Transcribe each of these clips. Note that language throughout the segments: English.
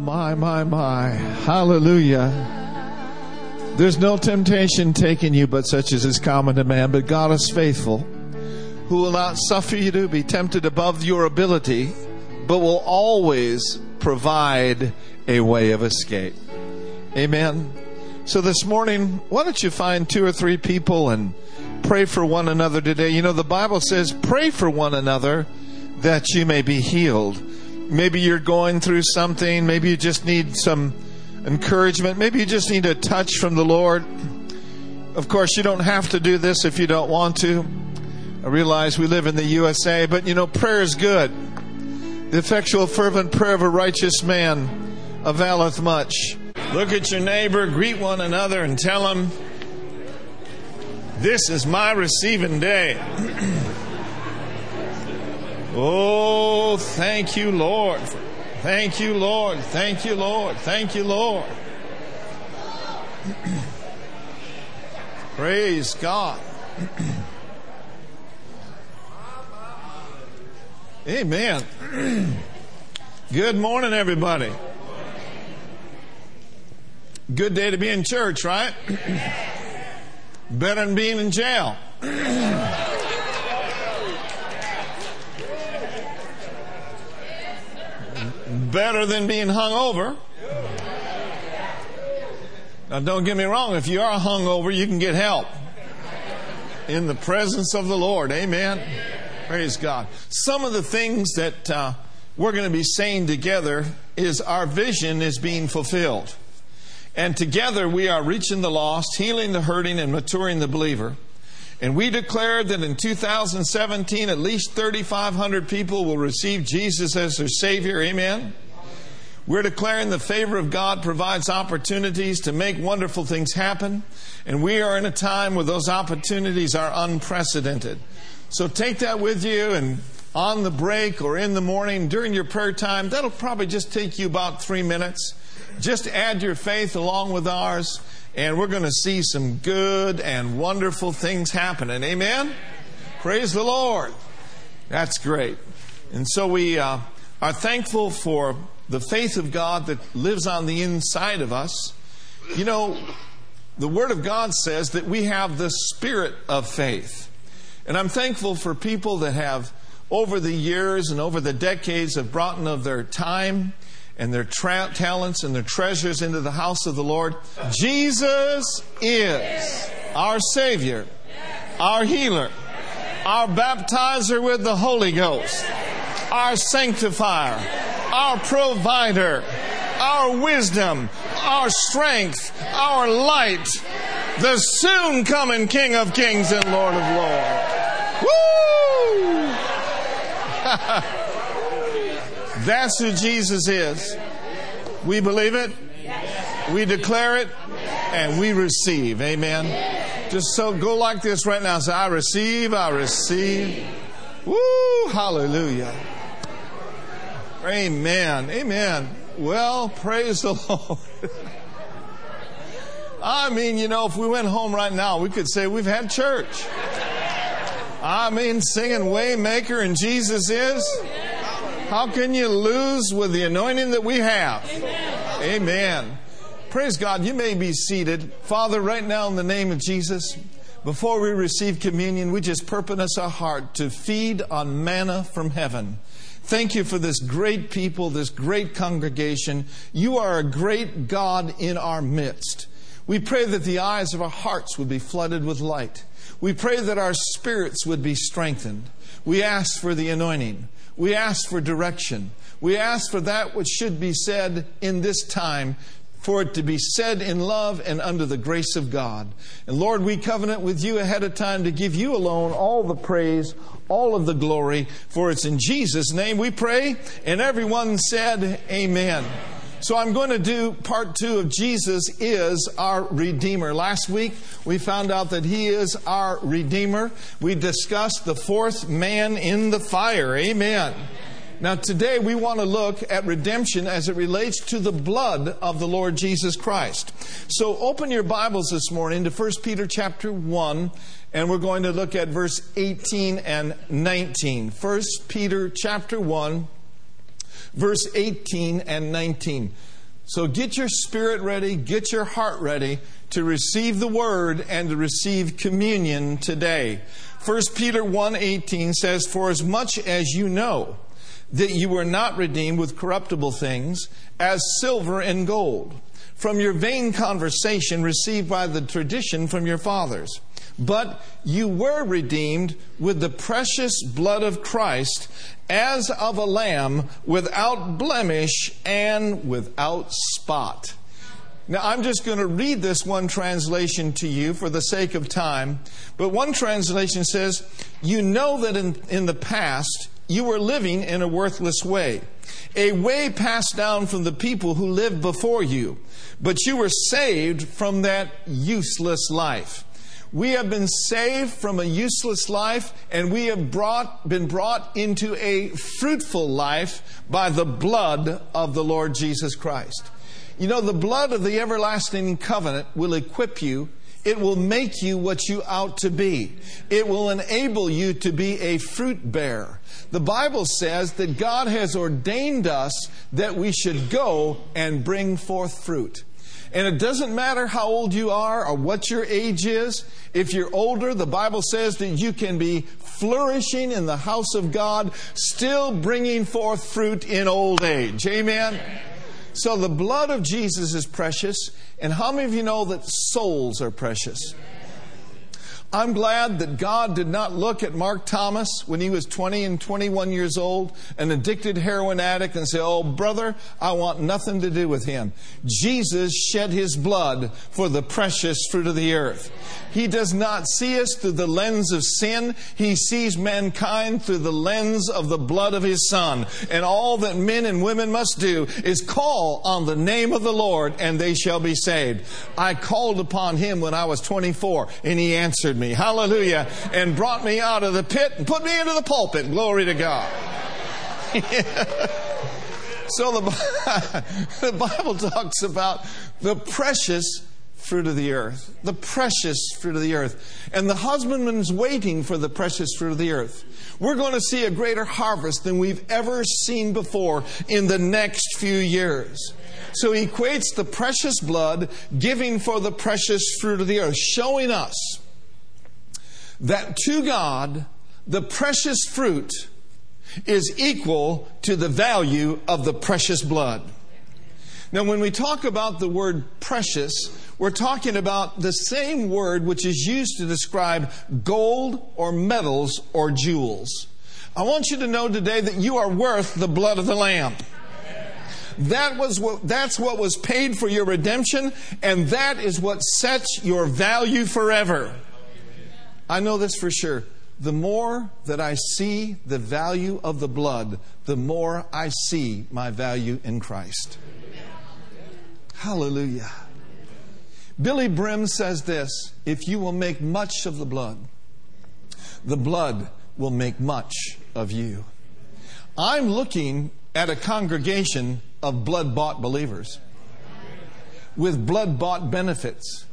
my, my, my. Hallelujah. There's no temptation taking you but such as is common to man, but God is faithful, who will not suffer you to be tempted above your ability, but will always provide a way of escape. Amen. So this morning, why don't you find two or three people and pray for one another today? You know, the Bible says, pray for one another that you may be healed. Maybe you're going through something. Maybe you just need some encouragement. Maybe you just need a touch from the Lord. Of course, you don't have to do this if you don't want to. I realize we live in the USA, but you know, prayer is good. The effectual, fervent prayer of a righteous man availeth much. Look at your neighbor, greet one another, and tell them, This is my receiving day. oh, thank you, Lord. Thank you, Lord. Thank you, Lord. Thank you, Lord. Praise God. Amen. Good morning, everybody. Good day to be in church, right? Better than being in jail. Better than being hung over. Now, don't get me wrong, if you are hung over, you can get help in the presence of the Lord. Amen. Praise God. Some of the things that uh, we're going to be saying together is our vision is being fulfilled. And together we are reaching the lost, healing the hurting, and maturing the believer. And we declared that in 2017, at least 3,500 people will receive Jesus as their Savior. Amen. We're declaring the favor of God provides opportunities to make wonderful things happen. And we are in a time where those opportunities are unprecedented. So take that with you and on the break or in the morning during your prayer time, that'll probably just take you about three minutes. Just add your faith along with ours, and we're going to see some good and wonderful things happening. Amen? Praise the Lord. That's great. And so we uh, are thankful for the faith of God that lives on the inside of us. You know, the Word of God says that we have the spirit of faith. And I'm thankful for people that have, over the years and over the decades, have brought in of their time and their tra- talents and their treasures into the house of the Lord. Jesus is our Savior, our healer, our baptizer with the Holy Ghost, our sanctifier, our provider, our wisdom, our strength, our light, the soon coming King of Kings and Lord of Lords. Woo! That's who Jesus is. We believe it, we declare it, and we receive. Amen. Just so go like this right now. Say, I receive, I receive. Woo! Hallelujah. Amen. Amen. Well, praise the Lord. I mean, you know, if we went home right now, we could say we've had church. I mean, singing Waymaker and Jesus is. How can you lose with the anointing that we have? Amen. Amen. Praise God. You may be seated. Father, right now in the name of Jesus, before we receive communion, we just purpose our heart to feed on manna from heaven. Thank you for this great people, this great congregation. You are a great God in our midst. We pray that the eyes of our hearts would be flooded with light. We pray that our spirits would be strengthened. We ask for the anointing. We ask for direction. We ask for that which should be said in this time, for it to be said in love and under the grace of God. And Lord, we covenant with you ahead of time to give you alone all the praise, all of the glory, for it's in Jesus' name we pray. And everyone said, Amen. So I'm going to do part two of Jesus is our Redeemer. Last week we found out that He is our Redeemer. We discussed the fourth man in the fire. Amen. Now today we want to look at redemption as it relates to the blood of the Lord Jesus Christ. So open your Bibles this morning to 1 Peter chapter 1 and we're going to look at verse 18 and 19. 1 Peter chapter 1 verse 18 and 19. So get your spirit ready, get your heart ready to receive the word and to receive communion today. 1 Peter 1:18 says, "For as much as you know that you were not redeemed with corruptible things as silver and gold from your vain conversation received by the tradition from your fathers, but you were redeemed with the precious blood of Christ as of a lamb without blemish and without spot. Now, I'm just going to read this one translation to you for the sake of time. But one translation says, You know that in, in the past you were living in a worthless way, a way passed down from the people who lived before you. But you were saved from that useless life. We have been saved from a useless life and we have brought, been brought into a fruitful life by the blood of the Lord Jesus Christ. You know, the blood of the everlasting covenant will equip you. It will make you what you ought to be. It will enable you to be a fruit bearer. The Bible says that God has ordained us that we should go and bring forth fruit. And it doesn't matter how old you are or what your age is. If you're older, the Bible says that you can be flourishing in the house of God, still bringing forth fruit in old age. Amen? So the blood of Jesus is precious. And how many of you know that souls are precious? I'm glad that God did not look at Mark Thomas when he was 20 and 21 years old, an addicted heroin addict, and say, Oh, brother, I want nothing to do with him. Jesus shed his blood for the precious fruit of the earth. He does not see us through the lens of sin. He sees mankind through the lens of the blood of his son. And all that men and women must do is call on the name of the Lord and they shall be saved. I called upon him when I was 24 and he answered me. Hallelujah. And brought me out of the pit and put me into the pulpit. Glory to God. so the, the Bible talks about the precious fruit of the earth, the precious fruit of the earth. And the husbandman's waiting for the precious fruit of the earth. We're going to see a greater harvest than we've ever seen before in the next few years. So he equates the precious blood giving for the precious fruit of the earth, showing us that to God, the precious fruit is equal to the value of the precious blood. Now, when we talk about the word precious, we're talking about the same word which is used to describe gold or metals or jewels. I want you to know today that you are worth the blood of the Lamb. That was what, that's what was paid for your redemption, and that is what sets your value forever. I know this for sure. The more that I see the value of the blood, the more I see my value in Christ. Hallelujah. Billye Brim says this if you will make much of the blood, the blood will make much of you. I'm looking at a congregation of blood bought believers with blood bought benefits.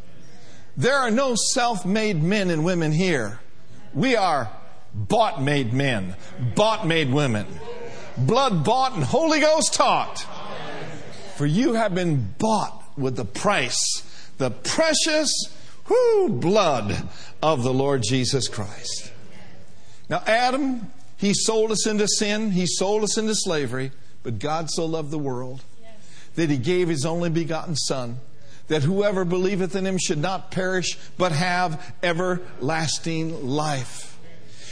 There are no self made men and women here. We are bought made men, bought made women, blood bought and Holy Ghost taught. For you have been bought with the price, the precious whoo, blood of the Lord Jesus Christ. Now, Adam, he sold us into sin, he sold us into slavery, but God so loved the world that he gave his only begotten Son, that whoever believeth in him should not perish, but have everlasting life.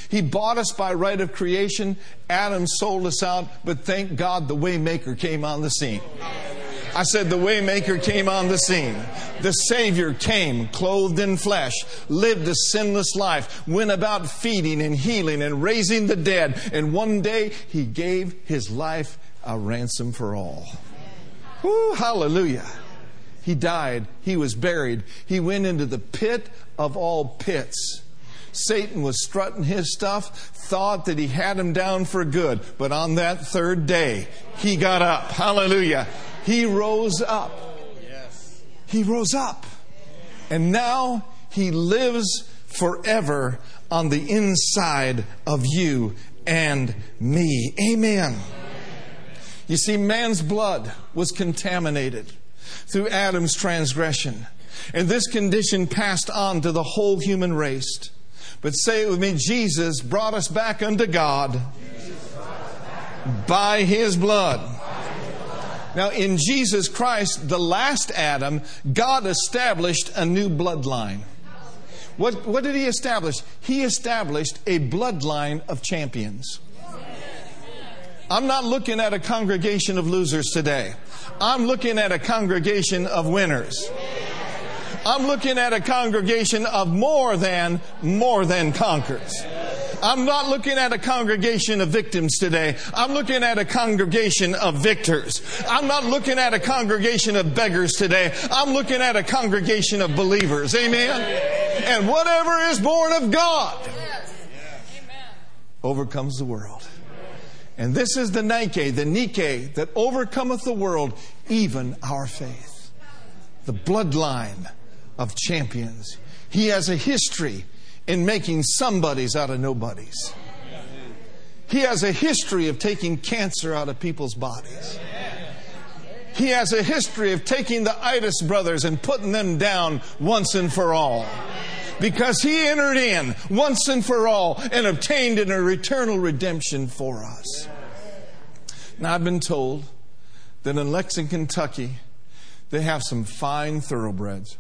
He bought us by right of creation. Adam sold us out, but thank God the Waymaker came on the scene. I said the Waymaker came on the scene. The Savior came, clothed in flesh, lived a sinless life, went about feeding and healing and raising the dead, and one day He gave His life a ransom for all. Woo, hallelujah. He died. He was buried. He went into the pit of all pits. Satan was strutting his stuff, thought that he had him down for good. But on that third day, he got up. Hallelujah. He rose up. He rose up. And now he lives forever on the inside of you and me. Amen. You see, man's blood was contaminated through Adam's transgression. And this condition passed on to the whole human race. But say it with me Jesus brought us back unto God by his blood. Now, in Jesus Christ, the last Adam, God established a new bloodline. What, what did he establish? He established a bloodline of champions. I'm not looking at a congregation of losers today. I'm looking at a congregation of winners. I'm looking at a congregation of more than, more than conquerors. I'm not looking at a congregation of victims today. I'm looking at a congregation of victors. I'm not looking at a congregation of beggars today. I'm looking at a congregation of believers. Amen? And whatever is born of God overcomes the world. And this is the Nike, the Nike that overcometh the world, even our faith. The bloodline of champions. He has a history in making somebodies out of nobodies. He has a history of taking cancer out of people's bodies. He has a history of taking the Itis brothers and putting them down once and for all. Because he entered in once and for all and obtained an eternal redemption for us. Now, I've been told that in Lexington, Kentucky, they have some fine thoroughbreds.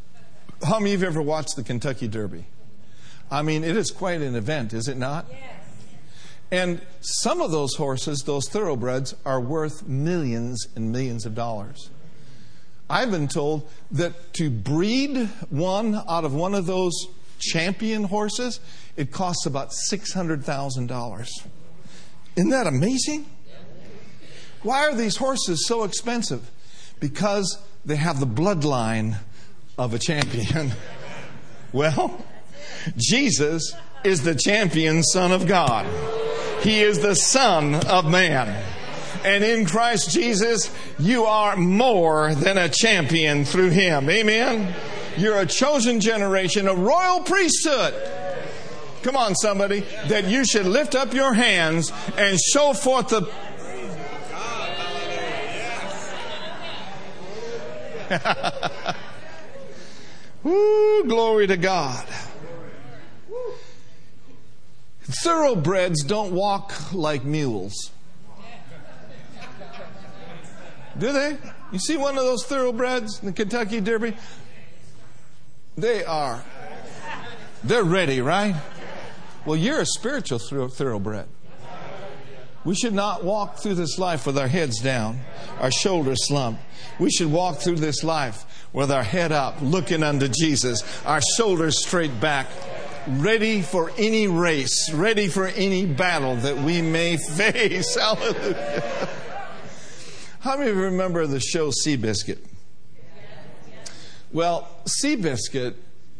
How many of you have ever watched the Kentucky Derby? I mean, it is quite an event, is it not? Yes. And some of those horses, those thoroughbreds, are worth millions and millions of dollars. I've been told that to breed one out of one of those champion horses, it costs about $600,000. Isn't that amazing? Why are these horses so expensive? Because they have the bloodline of a champion. well, Jesus is the champion Son of God. He is the Son of Man. And in Christ Jesus, you are more than a champion through Him. Amen? You're a chosen generation, a royal priesthood. Come on, somebody, that you should lift up your hands and show forth the. Woo, glory to God. Thoroughbreds don't walk like mules. Do they? You see one of those thoroughbreds in the Kentucky Derby? They are. They're ready, right? Well, you're a spiritual thoroughbred. We should not walk through this life with our heads down, our shoulders slumped. We should walk through this life with our head up, looking unto Jesus, our shoulders straight back, ready for any race, ready for any battle that we may face. Hallelujah. How many remember the show Seabiscuit? Well, Seabiscuit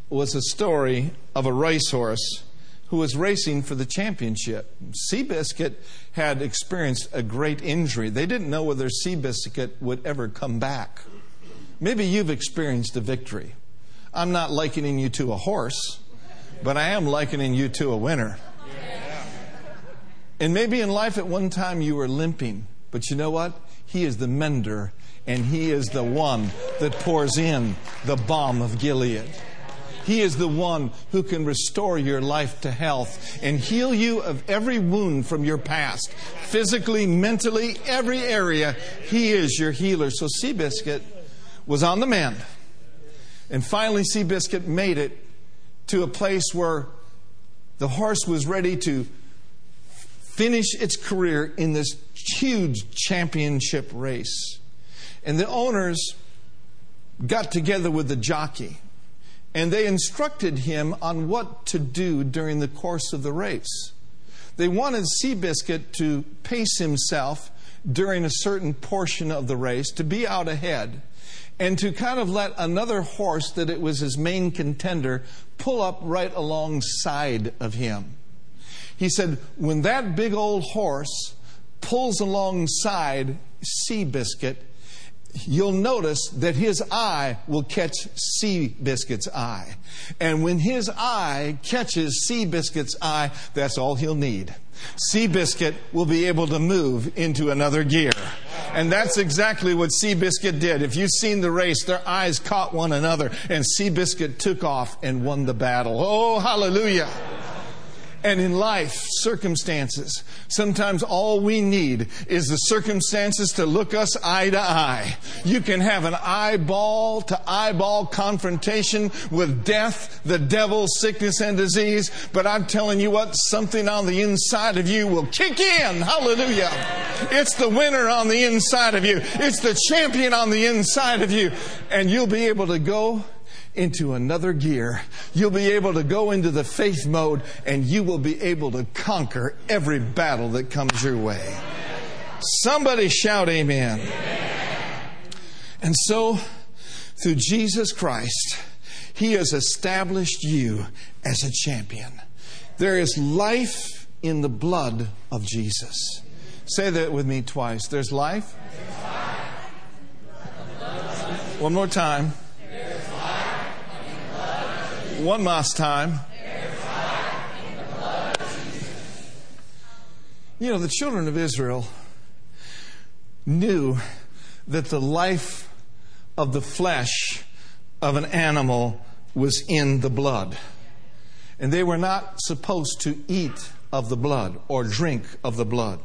was a story of a racehorse who was racing for the championship. Seabiscuit had experienced a great injury. They didn't know whether Seabiscuit would ever come back. Maybe you've experienced a victory. I'm not likening you to a horse but I am likening you to a winner. And maybe in life at one time you were limping, but you know what? He is the mender, and He is the one that pours in the balm of Gilead. He is the one who can restore your life to health and heal you of every wound from your past. Physically, mentally, every area, He is your healer. So Seabiscuit was on the mend. And finally, Seabiscuit made it to a place where the horse was ready to finish its career in this huge championship race. And the owners got together with the jockey and they instructed him on what to do during the course of the race. They wanted Seabiscuit to pace himself during a certain portion of the race, to be out ahead, and to kind of let another horse that it was his main contender pull up right alongside of him. He said, when that big old horse pulls alongside Seabiscuit, you'll notice that his eye will catch Seabiscuit's eye. And when his eye catches Seabiscuit's eye, that's all he'll need. Seabiscuit will be able to move into another gear. And that's exactly what Seabiscuit did. If you've seen the race, their eyes caught one another, and Seabiscuit took off and won the battle. Oh, hallelujah. And in life, circumstances, sometimes all we need is the circumstances to look us eye to eye. You can have an eyeball to eyeball confrontation with death, the devil, sickness, and disease, but I'm telling you what, something on the inside of you will kick in. Hallelujah. It's the winner on the inside of you. It's the champion on the inside of you. And you'll be able to go into another gear. You'll be able to go into the faith mode and you will be able to conquer every battle that comes your way. Somebody shout amen. And so, through Jesus Christ, He has established you as a champion. There is life in the blood of Jesus. Say that with me twice. There's life. One more time. One last time. You know, the children of Israel knew that the life of the flesh of an animal was in the blood. And they were not supposed to eat of the blood or drink of the blood.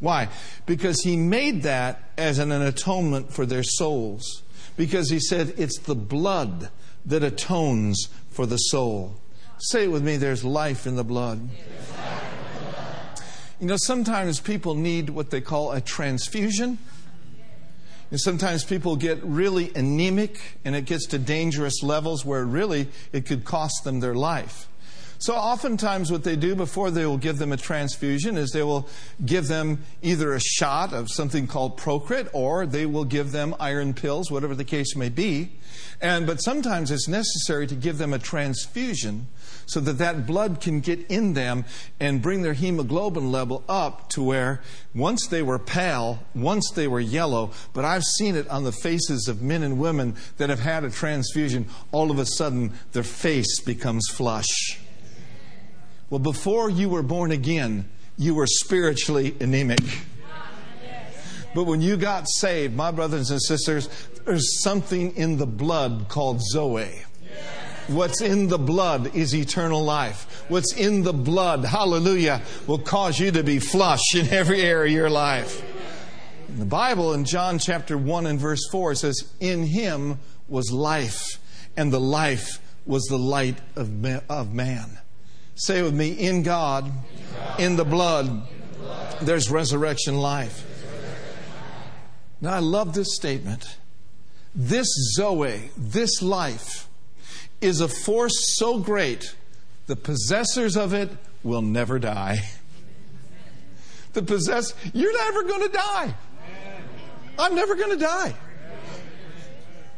Why? Because he made that as an, atonement for their souls. Because he said it's the blood that atones for the soul. Say it with me there's life in the blood. You know, sometimes people need what they call a transfusion. And sometimes people get really anemic and it gets to dangerous levels where really it could cost them their life. So, oftentimes, what they do before they will give them a transfusion is they will give them either a shot of something called Procrit or they will give them iron pills, whatever the case may be. And, but sometimes it's necessary to give them a transfusion so that that blood can get in them and bring their hemoglobin level up to where once they were pale, once they were yellow, but I've seen it on the faces of men and women that have had a transfusion, all of a sudden their face becomes flush. Well, before you were born again, you were spiritually anemic. But when you got saved, my brothers and sisters, there's something in the blood called Zoe. What's in the blood is eternal life. What's in the blood, hallelujah, will cause you to be flush in every area of your life. In the Bible, in John chapter 1 and verse 4, it says, In him was life, and the life was the light of, of man. Say with me, in God, in the blood, there's resurrection life. Now, I love this statement. This Zoe, this life, is a force so great, the possessors of it will never die. The possess, you're never going to die. I'm never going to die.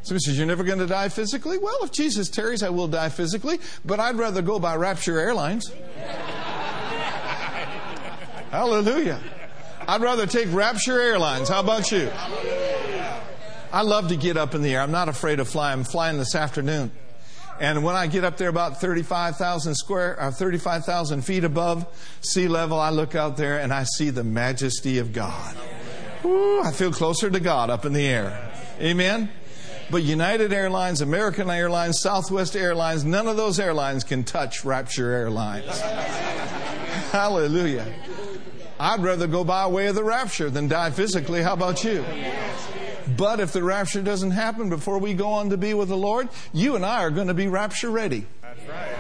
Somebody says, You're never going to die physically? Well, if Jesus tarries, I will die physically, but I'd rather go by Rapture Airlines. Hallelujah. I'd rather take Rapture Airlines. How about you? I love to get up in the air. I'm not afraid of flying. I'm flying this afternoon. And when I get up there about 35,000 square, or uh, 35,000 feet above sea level, I look out there and I see the majesty of God. Ooh, I feel closer to God up in the air. Amen? But United Airlines, American Airlines, Southwest Airlines, none of those airlines can touch Rapture Airlines. Hallelujah. I'd rather go by way of the rapture than die physically. How about you? But if the rapture doesn't happen before we go on to be with the Lord, you and I are going to be rapture ready. That's right.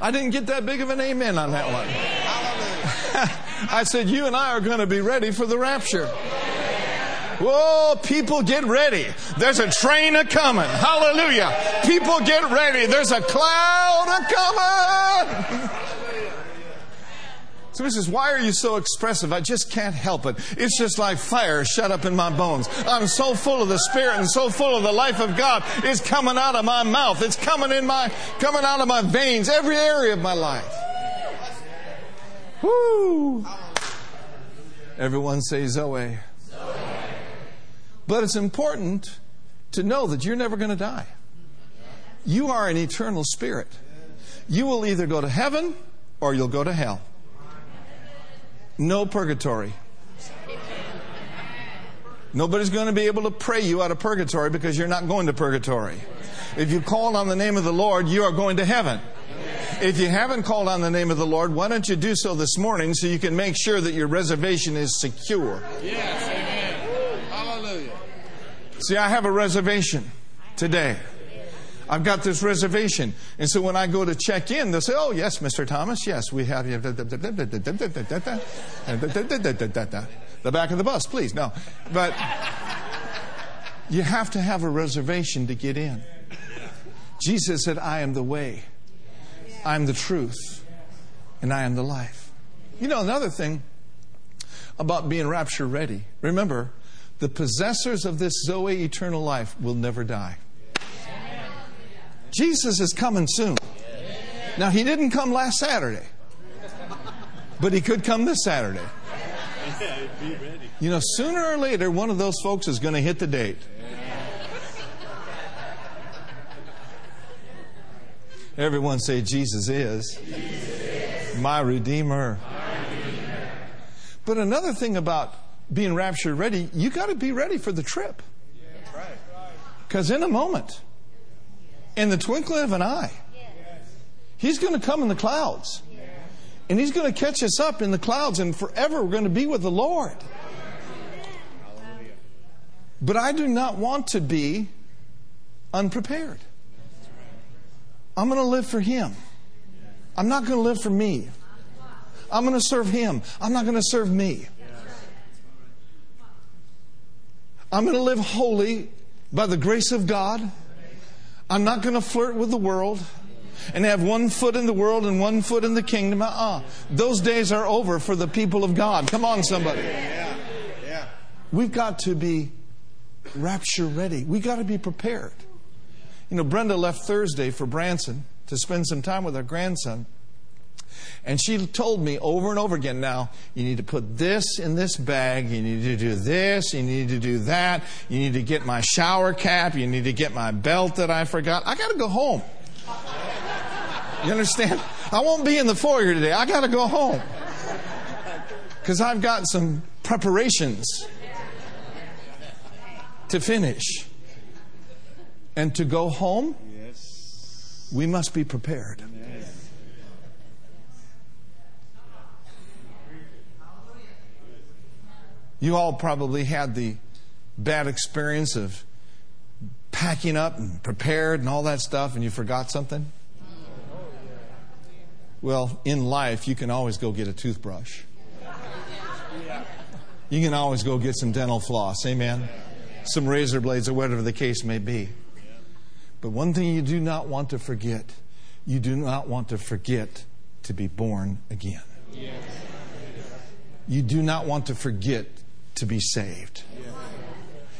I didn't get that big of an amen on that one. I said, You and I are going to be ready for the rapture. Whoa, people get ready. There's a train a coming. Hallelujah. People get ready. There's a cloud a coming. Somebody says, Why are you so expressive? I just can't help it. It's just like fire shut up in my bones. I'm so full of the Spirit and so full of the life of God. It's coming out of my mouth. It's coming in my, coming out of my veins, every area of my life. Woo! Everyone say Zoe. But it's important to know that you're never going to die. You are an eternal spirit. You will either go to heaven or you'll go to hell. No purgatory. Nobody's going to be able to pray you out of purgatory because you're not going to purgatory. If you call on the name of the Lord, you are going to heaven. If you haven't called on the name of the Lord, why don't you do so this morning so you can make sure that your reservation is secure? Yes. See, I have a reservation today. I've got this reservation. And so when I go to check in, they'll say, Oh, yes, Mr. Thomas, yes, we have you. The back of the bus, please. No. But you have to have a reservation to get in. Jesus said, I am the way, I am the truth, and I am the life. You know, another thing about being rapture ready. Remember, the possessors of this Zoe eternal life will never die. Jesus is coming soon. Now, he didn't come last Saturday, but he could come this Saturday. You know, sooner or later, one of those folks is going to hit the date. Everyone say, Jesus is, My, Redeemer. But another thing about being rapture ready, you got to be ready for the trip. Because in a moment, in the twinkling of an eye. He's going to come in the clouds. And He's going to catch us up in the clouds, and forever we're going to be with the Lord. But I do not want to be unprepared. I'm going to live for Him. I'm not going to live for me. I'm going to serve Him. I'm not going to serve me. I'm going to live holy by the grace of God. I'm not going to flirt with the world and have one foot in the world and one foot in the kingdom. Uh-uh. Those days are over for the people of God. Come on, somebody. Yeah. Yeah. We've got to be rapture ready. We've got to be prepared. You know, Brenda left Thursday for Branson to spend some time with her grandson. And she told me over and over again now, you need to put this in this bag, you need to do this, you need to do that, you need to get my shower cap, you need to get my belt that I forgot. I got to go home. You understand? I won't be in the foyer today. I got to go home. Because I've got some preparations to finish. And to go home, we must be prepared. You all probably had the bad experience of packing up and prepared and all that stuff, and you forgot something. Well, in life, you can always go get a toothbrush. You can always go get some dental floss, amen? Some razor blades, or whatever the case may be. But one thing you do not want to forget you do not want to forget to be born again. You do not want to forget to be saved.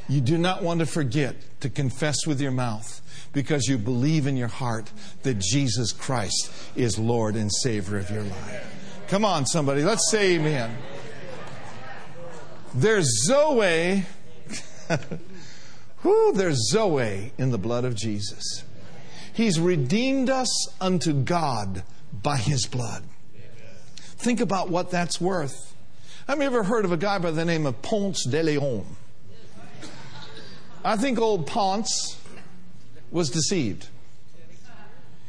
You do not want to forget to confess with your mouth because you believe in your heart that Jesus Christ is Lord and Savior of your life. Come on, somebody, let's say amen. There's Zoe. Whoo, there's Zoe in the blood of Jesus. He's redeemed us unto God by his blood. Think about what that's worth. Have you ever heard of a guy by the name of Ponce de Leon? I think old Ponce was deceived.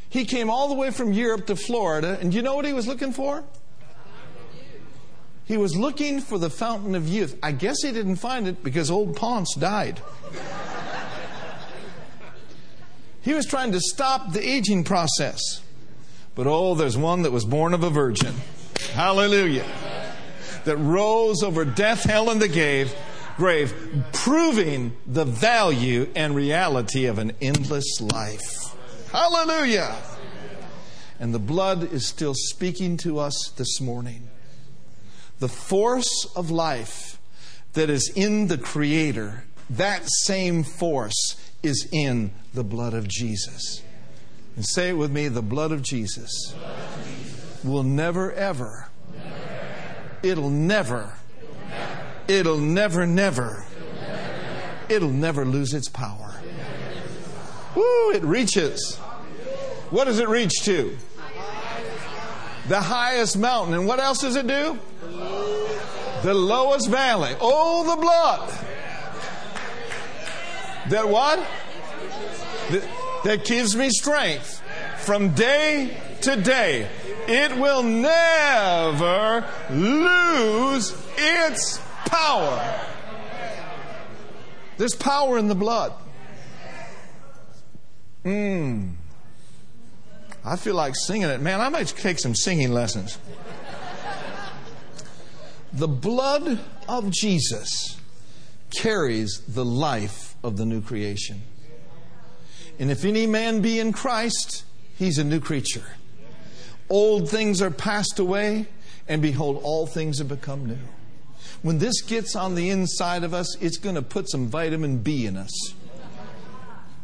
He came all the way from Europe to Florida, and you know what he was looking for? He was looking for the fountain of youth. I guess he didn't find it because old Ponce died. he was trying to stop the aging process. But oh, there's one that was born of a virgin. Hallelujah that rose over death, hell, and the grave, grave, proving the value and reality of an endless life. Hallelujah! And the blood is still speaking to us this morning. The force of life that is in the Creator, that same force is in the blood of Jesus. And say it with me the blood of Jesus, blood of Jesus. will never, ever It'll never, it'll never, never, it'll never lose its power. Woo, it reaches. What does it reach to? The highest mountain. And what else does it do? The lowest valley. Oh, the blood That what? That, that gives me strength from day to day. It will never lose its power. There's power in the blood. Mmm. I feel like singing it. Man, I might take some singing lessons. The blood of Jesus carries the life of the new creation. And if any man be in Christ, he's a new creature. Old things are passed away, and behold, all things have become new. When this gets on the inside of us, it's going to put some vitamin B in us.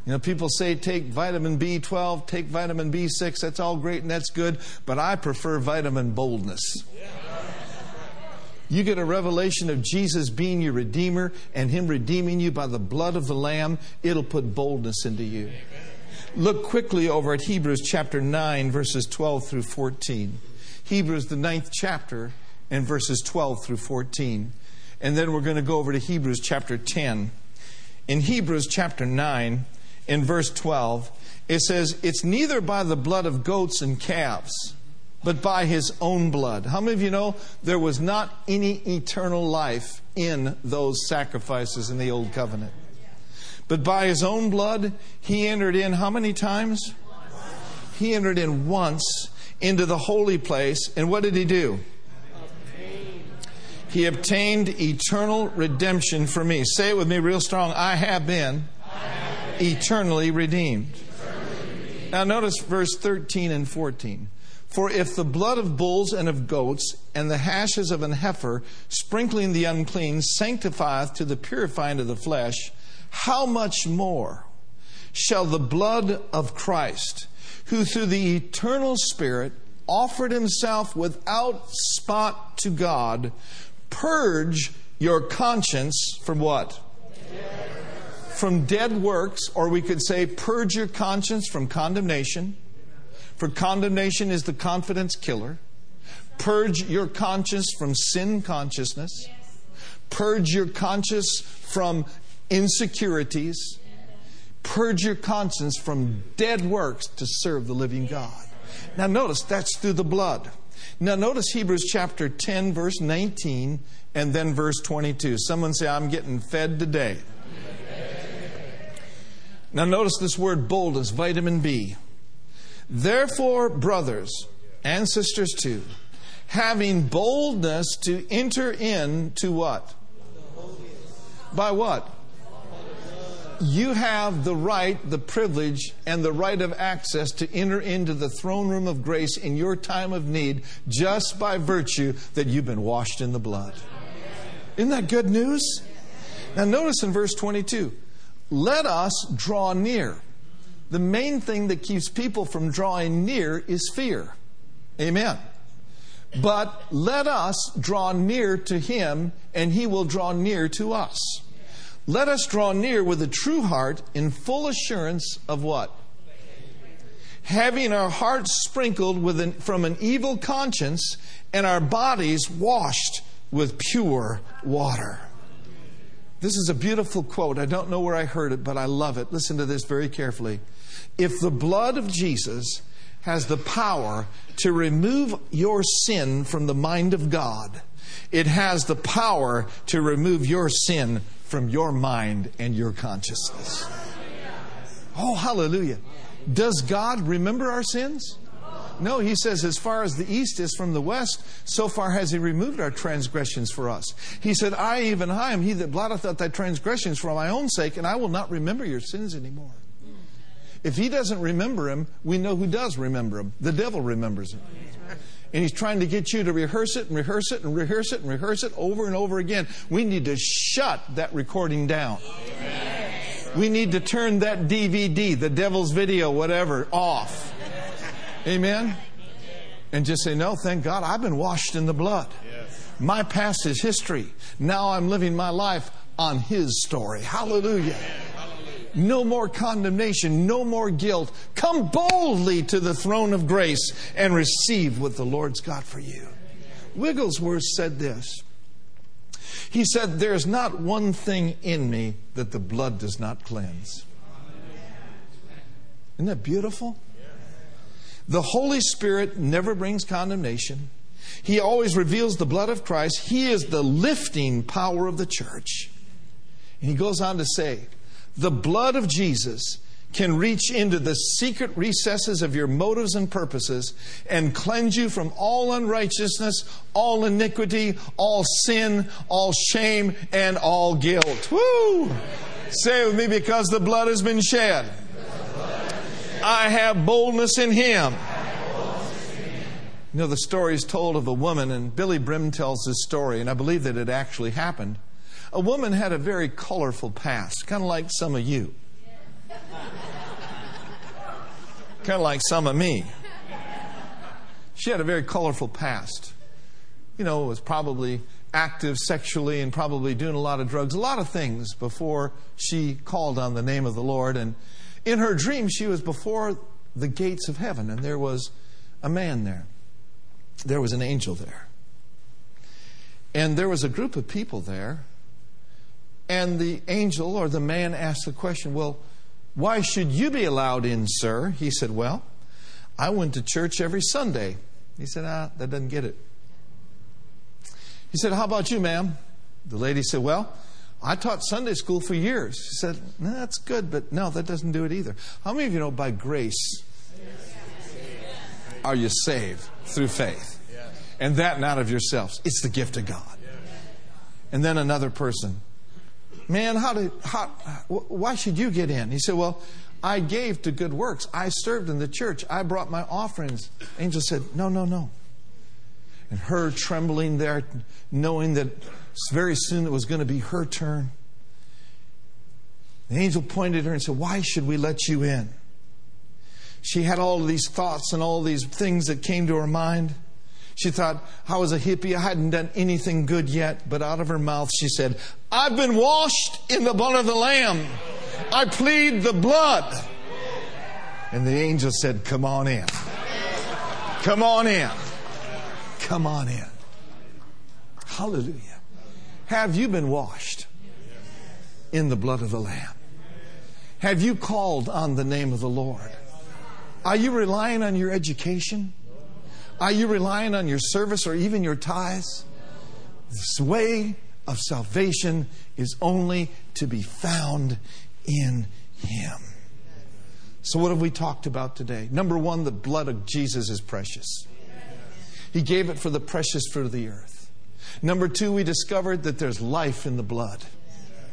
You know, people say take vitamin B12, take vitamin B6, that's all great and that's good, but I prefer vitamin boldness. You get a revelation of Jesus being your Redeemer and Him redeeming you by the blood of the Lamb, it'll put boldness into you. Look quickly over at Hebrews chapter 9, verses 12 through 14. Hebrews, the ninth chapter, and verses 12 through 14. And then we're going to go over to Hebrews chapter 10. In Hebrews chapter 9, in verse 12, it says, It's neither by the blood of goats and calves, but by his own blood. How many of you know there was not any eternal life in those sacrifices in the old covenant? But by his own blood, he entered in how many times? He entered in once into the holy place. And what did he do? He obtained eternal redemption for me. Say it with me real strong. I have been eternally redeemed. Now, notice verse 13 and 14. For if the blood of bulls and of goats and the hashes of an heifer, sprinkling the unclean, sanctifieth to the purifying of the flesh, how much more shall the blood of Christ, who through the eternal Spirit offered himself without spot to God, purge your conscience from what? from dead works, or we could say, purge your conscience from condemnation. For condemnation is the confidence killer. Purge your conscience from sin consciousness. Purge your conscience from insecurities. Purge your conscience from dead works to serve the living God. Now, notice that's through the blood. Now, notice Hebrews chapter 10, verse 19, and then verse 22. Someone say, I'm getting fed today. Now, notice this word boldness, vitamin B. Therefore, brothers and sisters too, having boldness to enter in to what? By what? You have the right, the privilege, and the right of access to enter into the throne room of grace in your time of need just by virtue that you've been washed in the blood. Isn't that good news? Now, notice in verse 22 let us draw near. The main thing that keeps people from drawing near is fear. Amen. But let us draw near to him, and he will draw near to us. Let us draw near with a true heart in full assurance of what? Having our hearts sprinkled with an, from an evil conscience and our bodies washed with pure water. This is a beautiful quote. I don't know where I heard it, but I love it. Listen to this very carefully. If the blood of Jesus has the power to remove your sin from the mind of God, it has the power to remove your sin from your mind and your consciousness. Oh, hallelujah. Does God remember our sins? No, he says, as far as the east is from the west, so far has he removed our transgressions for us. He said, I, even I, am he that blotteth out thy transgressions for my own sake, and I will not remember your sins anymore. If he doesn't remember him, we know who does remember him. The devil remembers him. And he's trying to get you to rehearse it and rehearse it and rehearse it and rehearse it over and over again. We need to shut that recording down. We need to turn that DVD, the devil's video, whatever, off. Amen? And just say, No, thank God, I've been washed in the blood. My past is history. Now I'm living my life on His story. Hallelujah. No more condemnation, no more guilt. Come boldly to the throne of grace and receive what the Lord's got for you. Wigglesworth said this He said, There's not one thing in me that the blood does not cleanse. Isn't that beautiful? The Holy Spirit never brings condemnation. He always reveals the blood of Christ. He is the lifting power of the church. And he goes on to say, the blood of Jesus can reach into the secret recesses of your motives and purposes and cleanse you from all unrighteousness, all iniquity, all sin, all shame, and all guilt. Woo! Say with me, because the blood has been shed. I have boldness in Him. You know, the story is told of a woman, and Billye Brim tells this story, and I believe that it actually happened. A woman had a very colorful past, kind of like some of you. kind of like some of me. She had a very colorful past. You know, was probably active sexually and probably doing a lot of drugs, a lot of things before she called on the name of the Lord. And in her dream, she was before the gates of heaven, and there was a man there. There was an angel there. And there was a group of people there. And the angel or the man asked the question, Well, why should you be allowed in, sir? He said, Well, I went to church every Sunday. He said, Ah, that doesn't get it. He said, How about you, ma'am? The lady said, Well, I taught Sunday school for years. He said, no, That's good, but no, that doesn't do it either. How many of you know by grace are you saved through faith? And that not of yourselves. It's the gift of God. And then another person, man, how did, how, why should you get in? He said, well, I gave to good works. I served in the church. I brought my offerings. Angel said, no, no, no. And her trembling there, knowing that very soon it was going to be her turn. The angel pointed at her and said, Why should we let you in? She had all these thoughts and all these things that came to her mind. She thought, I was a hippie. I hadn't done anything good yet. But out of her mouth, she said, I've been washed in the blood of the Lamb. I plead the blood. And the angel said, Come on in. Come on in. Come on in. Hallelujah. Have you been washed in the blood of the Lamb? Have you called on the name of the Lord? Are you relying on your education? Are you relying on your service or even your tithes? This way of salvation is only to be found in Him. So, what have we talked about today? Number one, the blood of Jesus is precious. He gave it for the precious fruit of the earth. Number two, we discovered that there's life in the blood.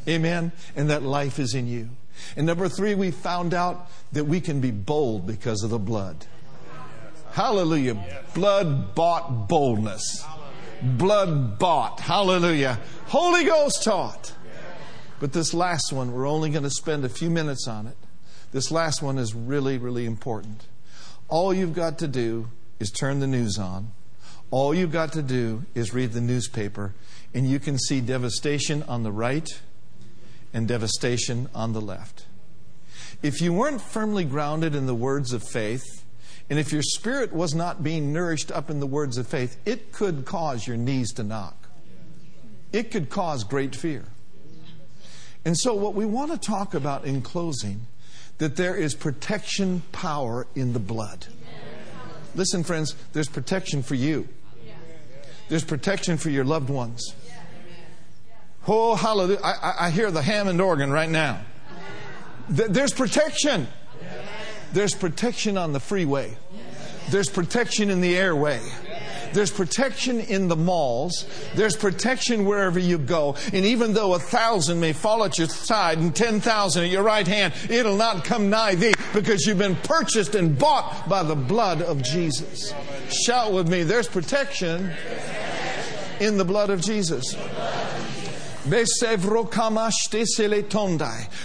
Amen? And that life is in you. And number three, we found out that we can be bold because of the blood. Hallelujah. Blood bought boldness. Blood bought. Hallelujah. Holy Ghost taught. But this last one, we're only going to spend a few minutes on it. This last one is really, really important. All you've got to do is turn the news on. All you've got to do is read the newspaper, and you can see devastation on the right and devastation on the left. If you weren't firmly grounded in the words of faith, and if your spirit was not being nourished up in the words of faith, it could cause your knees to knock. It could cause great fear. And so, what we want to talk about in closing, that there is protection power in the blood. Listen, friends, there's protection for you. There's protection for your loved ones. Oh, hallelujah. I, I hear the Hammond organ right now. There's protection. There's protection on the freeway. There's protection in the airway. There's protection in the malls. There's protection wherever you go. And even though a thousand may fall at your side and 10,000 at your right hand, it'll not come nigh thee because you've been purchased and bought by the blood of Jesus. Shout with me. There's protection in the blood of Jesus.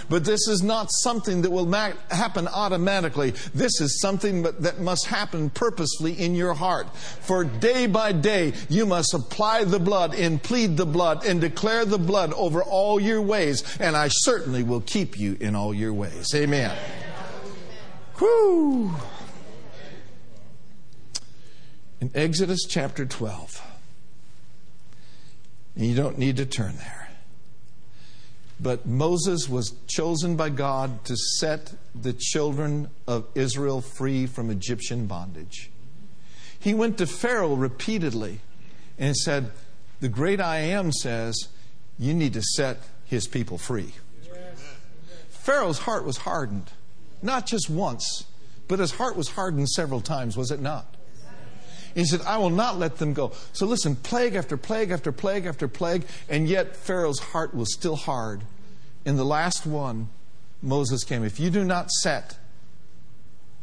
But this is not something that will happen automatically. This is something that must happen purposefully in your heart. For day by day, you must apply the blood and plead the blood and declare the blood over all your ways. And I certainly will keep you in all your ways. Amen. Whew. In Exodus chapter 12. And you don't need to turn there. But Moses was chosen by God to set the children of Israel free from Egyptian bondage. He went to Pharaoh repeatedly and said, The great I am says, you need to set his people free. Pharaoh's heart was hardened, not just once, but his heart was hardened several times, was it not? He said, I will not let them go. So listen, plague after plague after plague after plague, and yet Pharaoh's heart was still hard. In the last one, Moses came. If you do not set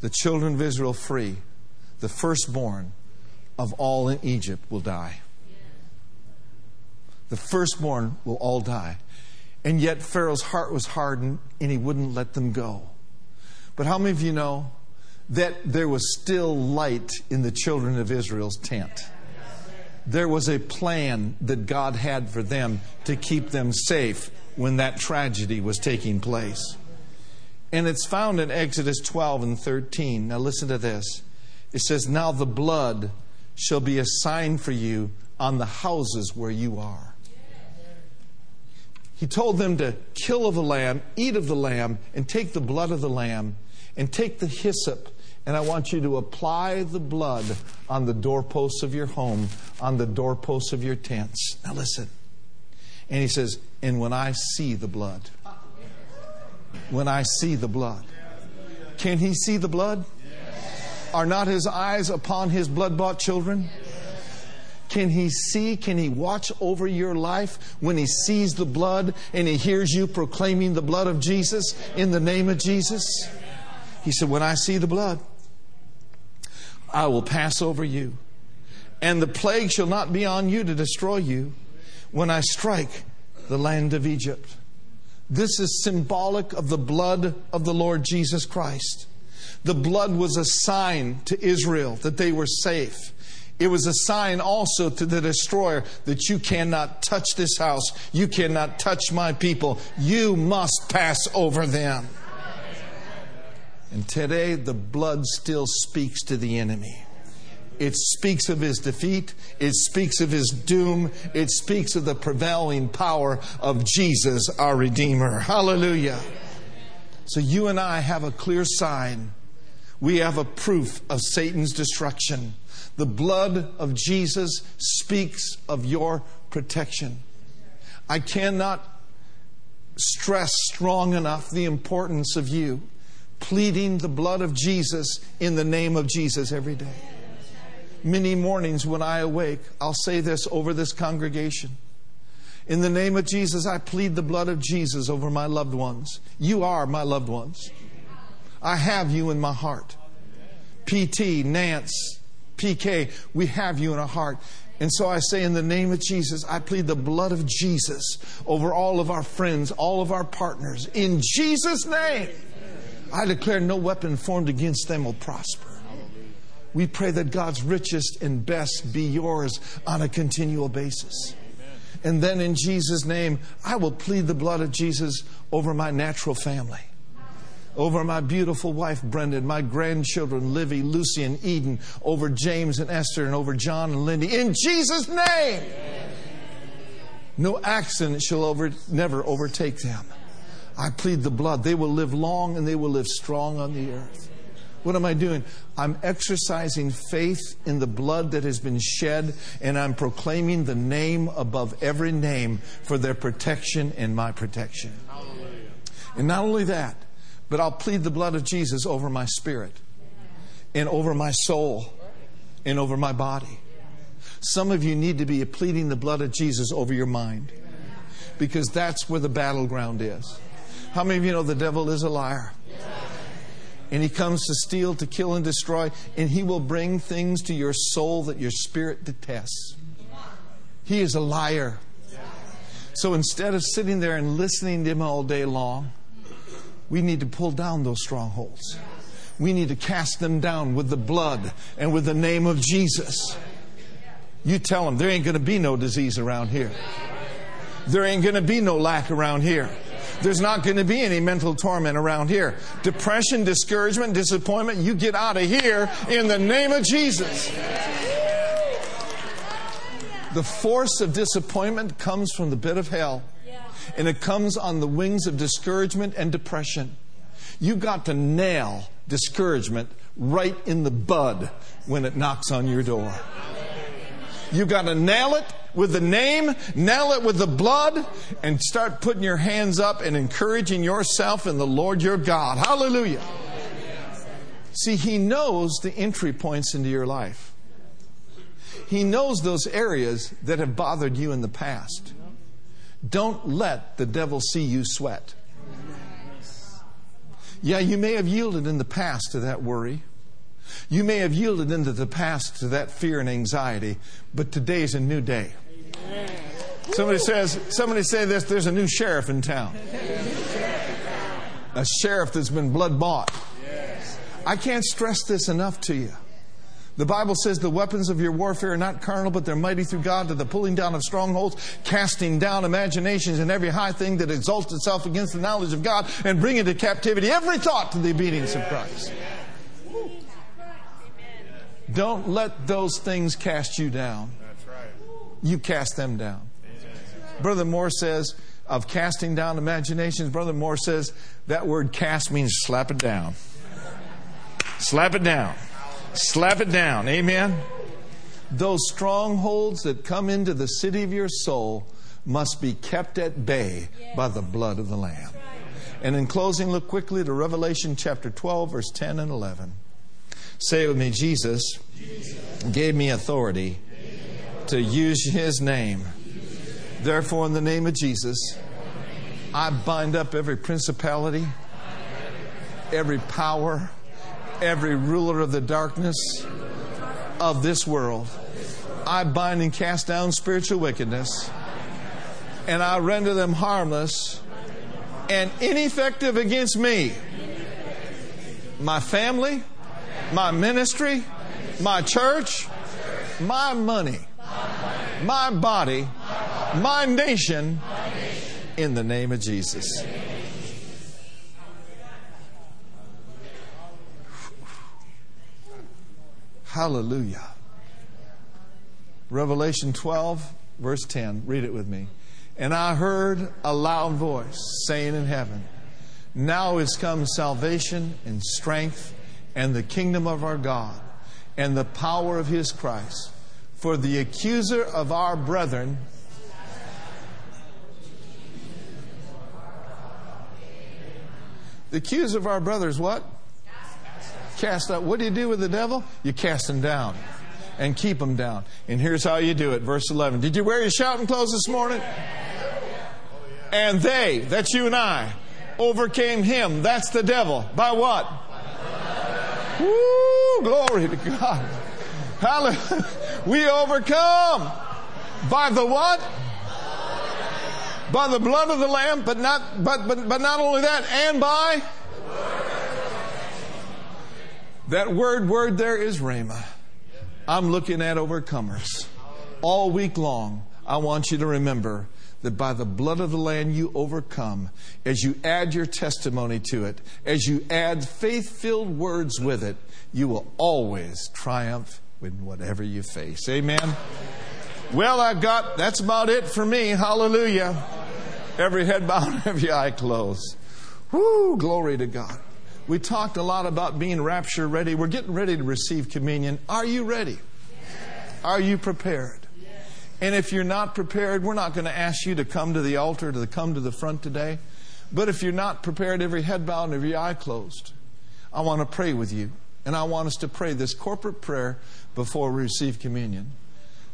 the children of Israel free, the firstborn of all in Egypt will die. The firstborn will all die. And yet Pharaoh's heart was hardened and he wouldn't let them go. But how many of you know that there was still light in the children of Israel's tent. There was a plan that God had for them to keep them safe when that tragedy was taking place. And it's found in Exodus 12 and 13. Now listen to this. It says, Now the blood shall be a sign for you on the houses where you are. He told them to kill of the lamb, eat of the lamb, and take the blood of the lamb, and take the hyssop and I want you to apply the blood on the doorposts of your home, on the doorposts of your tents. Now listen. And he says, And when I see the blood, when I see the blood, can he see the blood? Are not his eyes upon his blood bought children? Can he see? Can he watch over your life when he sees the blood and he hears you proclaiming the blood of Jesus in the name of Jesus? He said, When I see the blood, I will pass over you. And the plague shall not be on you to destroy you when I strike the land of Egypt. This is symbolic of the blood of the Lord Jesus Christ. The blood was a sign to Israel that they were safe. It was a sign also to the destroyer that you cannot touch this house. You cannot touch my people. You must pass over them. And today, the blood still speaks to the enemy. It speaks of his defeat. It speaks of his doom. It speaks of the prevailing power of Jesus, our Redeemer. Hallelujah. So you and I have a clear sign. We have a proof of Satan's destruction. The blood of Jesus speaks of your protection. I cannot stress strong enough the importance of you pleading the blood of Jesus in the name of Jesus every day. Many mornings when I awake, I'll say this over this congregation. In the name of Jesus, I plead the blood of Jesus over my loved ones. You are my loved ones. I have you in my heart. PT, Nance, PK, we have you in our heart. And so I say, in the name of Jesus, I plead the blood of Jesus over all of our friends, all of our partners. In Jesus' name. I declare no weapon formed against them will prosper. We pray that God's richest and best be yours on a continual basis. And then in Jesus' name, I will plead the blood of Jesus over my natural family, over my beautiful wife, Brendan, my grandchildren, Livy, Lucy, and Eden, over James and Esther, and over John and Lindy. In Jesus' name, no accident shall over, never overtake them. I plead the blood. They will live long and they will live strong on the earth. What am I doing? I'm exercising faith in the blood that has been shed, and I'm proclaiming the name above every name for their protection and my protection. Hallelujah. And not only that, but I'll plead the blood of Jesus over my spirit, and over my soul, and over my body. Some of you need to be pleading the blood of Jesus over your mind, because that's where the battleground is. How many of you know the devil is a liar? And he comes to steal, to kill, and destroy, and he will bring things to your soul that your spirit detests. He is a liar. So instead of sitting there and listening to him all day long, we need to pull down those strongholds. We need to cast them down with the blood and with the name of Jesus. You tell them there ain't going to be no disease around here. There ain't going to be no lack around here. There's not going to be any mental torment around here. Depression, discouragement, disappointment, you get out of here in the name of Jesus. The force of disappointment comes from the pit of hell, and it comes on the wings of discouragement and depression. You got to nail discouragement right in the bud when it knocks on your door. You got to nail it with the name, nail it with the blood, and start putting your hands up and encouraging yourself in the Lord your God. Hallelujah. See, He knows the entry points into your life. He knows those areas that have bothered you in the past. Don't let the devil see you sweat. Yeah, you may have yielded in the past to that worry. You may have yielded into the past to that fear and anxiety, but today's a new day. Somebody says, somebody say this, there's a new sheriff in town. A sheriff that's been blood bought. I can't stress this enough to you. The Bible says the weapons of your warfare are not carnal, but they're mighty through God to the pulling down of strongholds, casting down imaginations and every high thing that exalts itself against the knowledge of God, and bringing to captivity every thought to the obedience of Christ. Don't let those things cast you down. You cast them down. Brother Moore says of casting down imaginations, Brother Moore says that word cast means slap it down. Slap it down. Slap it down. Amen. Those strongholds that come into the city of your soul must be kept at bay by the blood of the Lamb. And in closing, look quickly to Revelation chapter 12, verse 10 and 11. Say it with me Jesus gave me authority to use his name. Therefore, in the name of Jesus, I bind up every principality, every power, every ruler of the darkness of this world. I bind and cast down spiritual wickedness, and I render them harmless and ineffective against me, my family, my ministry, my church, my money, my body, my nation, in the name of Jesus. Hallelujah. Revelation 12, verse 10. Read it with me. And I heard a loud voice saying in heaven, Now is come salvation and strength and the kingdom of our God and the power of his Christ. For the accuser of our brethren The accuser of our brothers what? Cast out. What do you do with the devil? You cast him down and keep him down. And here's how you do it. Verse 11. Did you wear your shouting clothes this morning? And they, that's you and I, overcame him, that's the devil, by what? Woo, glory to God. Hallelujah. We overcome by the what? By the blood of the Lamb, but not, but, but, but not only that, and by that word, word there is Rhema. I'm looking at overcomers. All week long, I want you to remember that by the blood of the Lamb you overcome. As you add your testimony to it, as you add faith filled words with it, you will always triumph in whatever you face. Amen. Well, I've got, that's about it for me. Hallelujah. Every head bowed, every eye closed. Whoo, glory to God. We talked a lot about being rapture ready. We're getting ready to receive communion. Are you ready? Are you prepared? And if you're not prepared, we're not going to ask you to come to the altar, to come to the front today. But if you're not prepared, every head bowed and every eye closed, I want to pray with you. And I want us to pray this corporate prayer before we receive communion.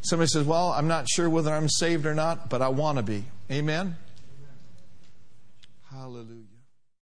Somebody says, Well, I'm not sure whether I'm saved or not, but I want to be. Amen? Amen. Hallelujah.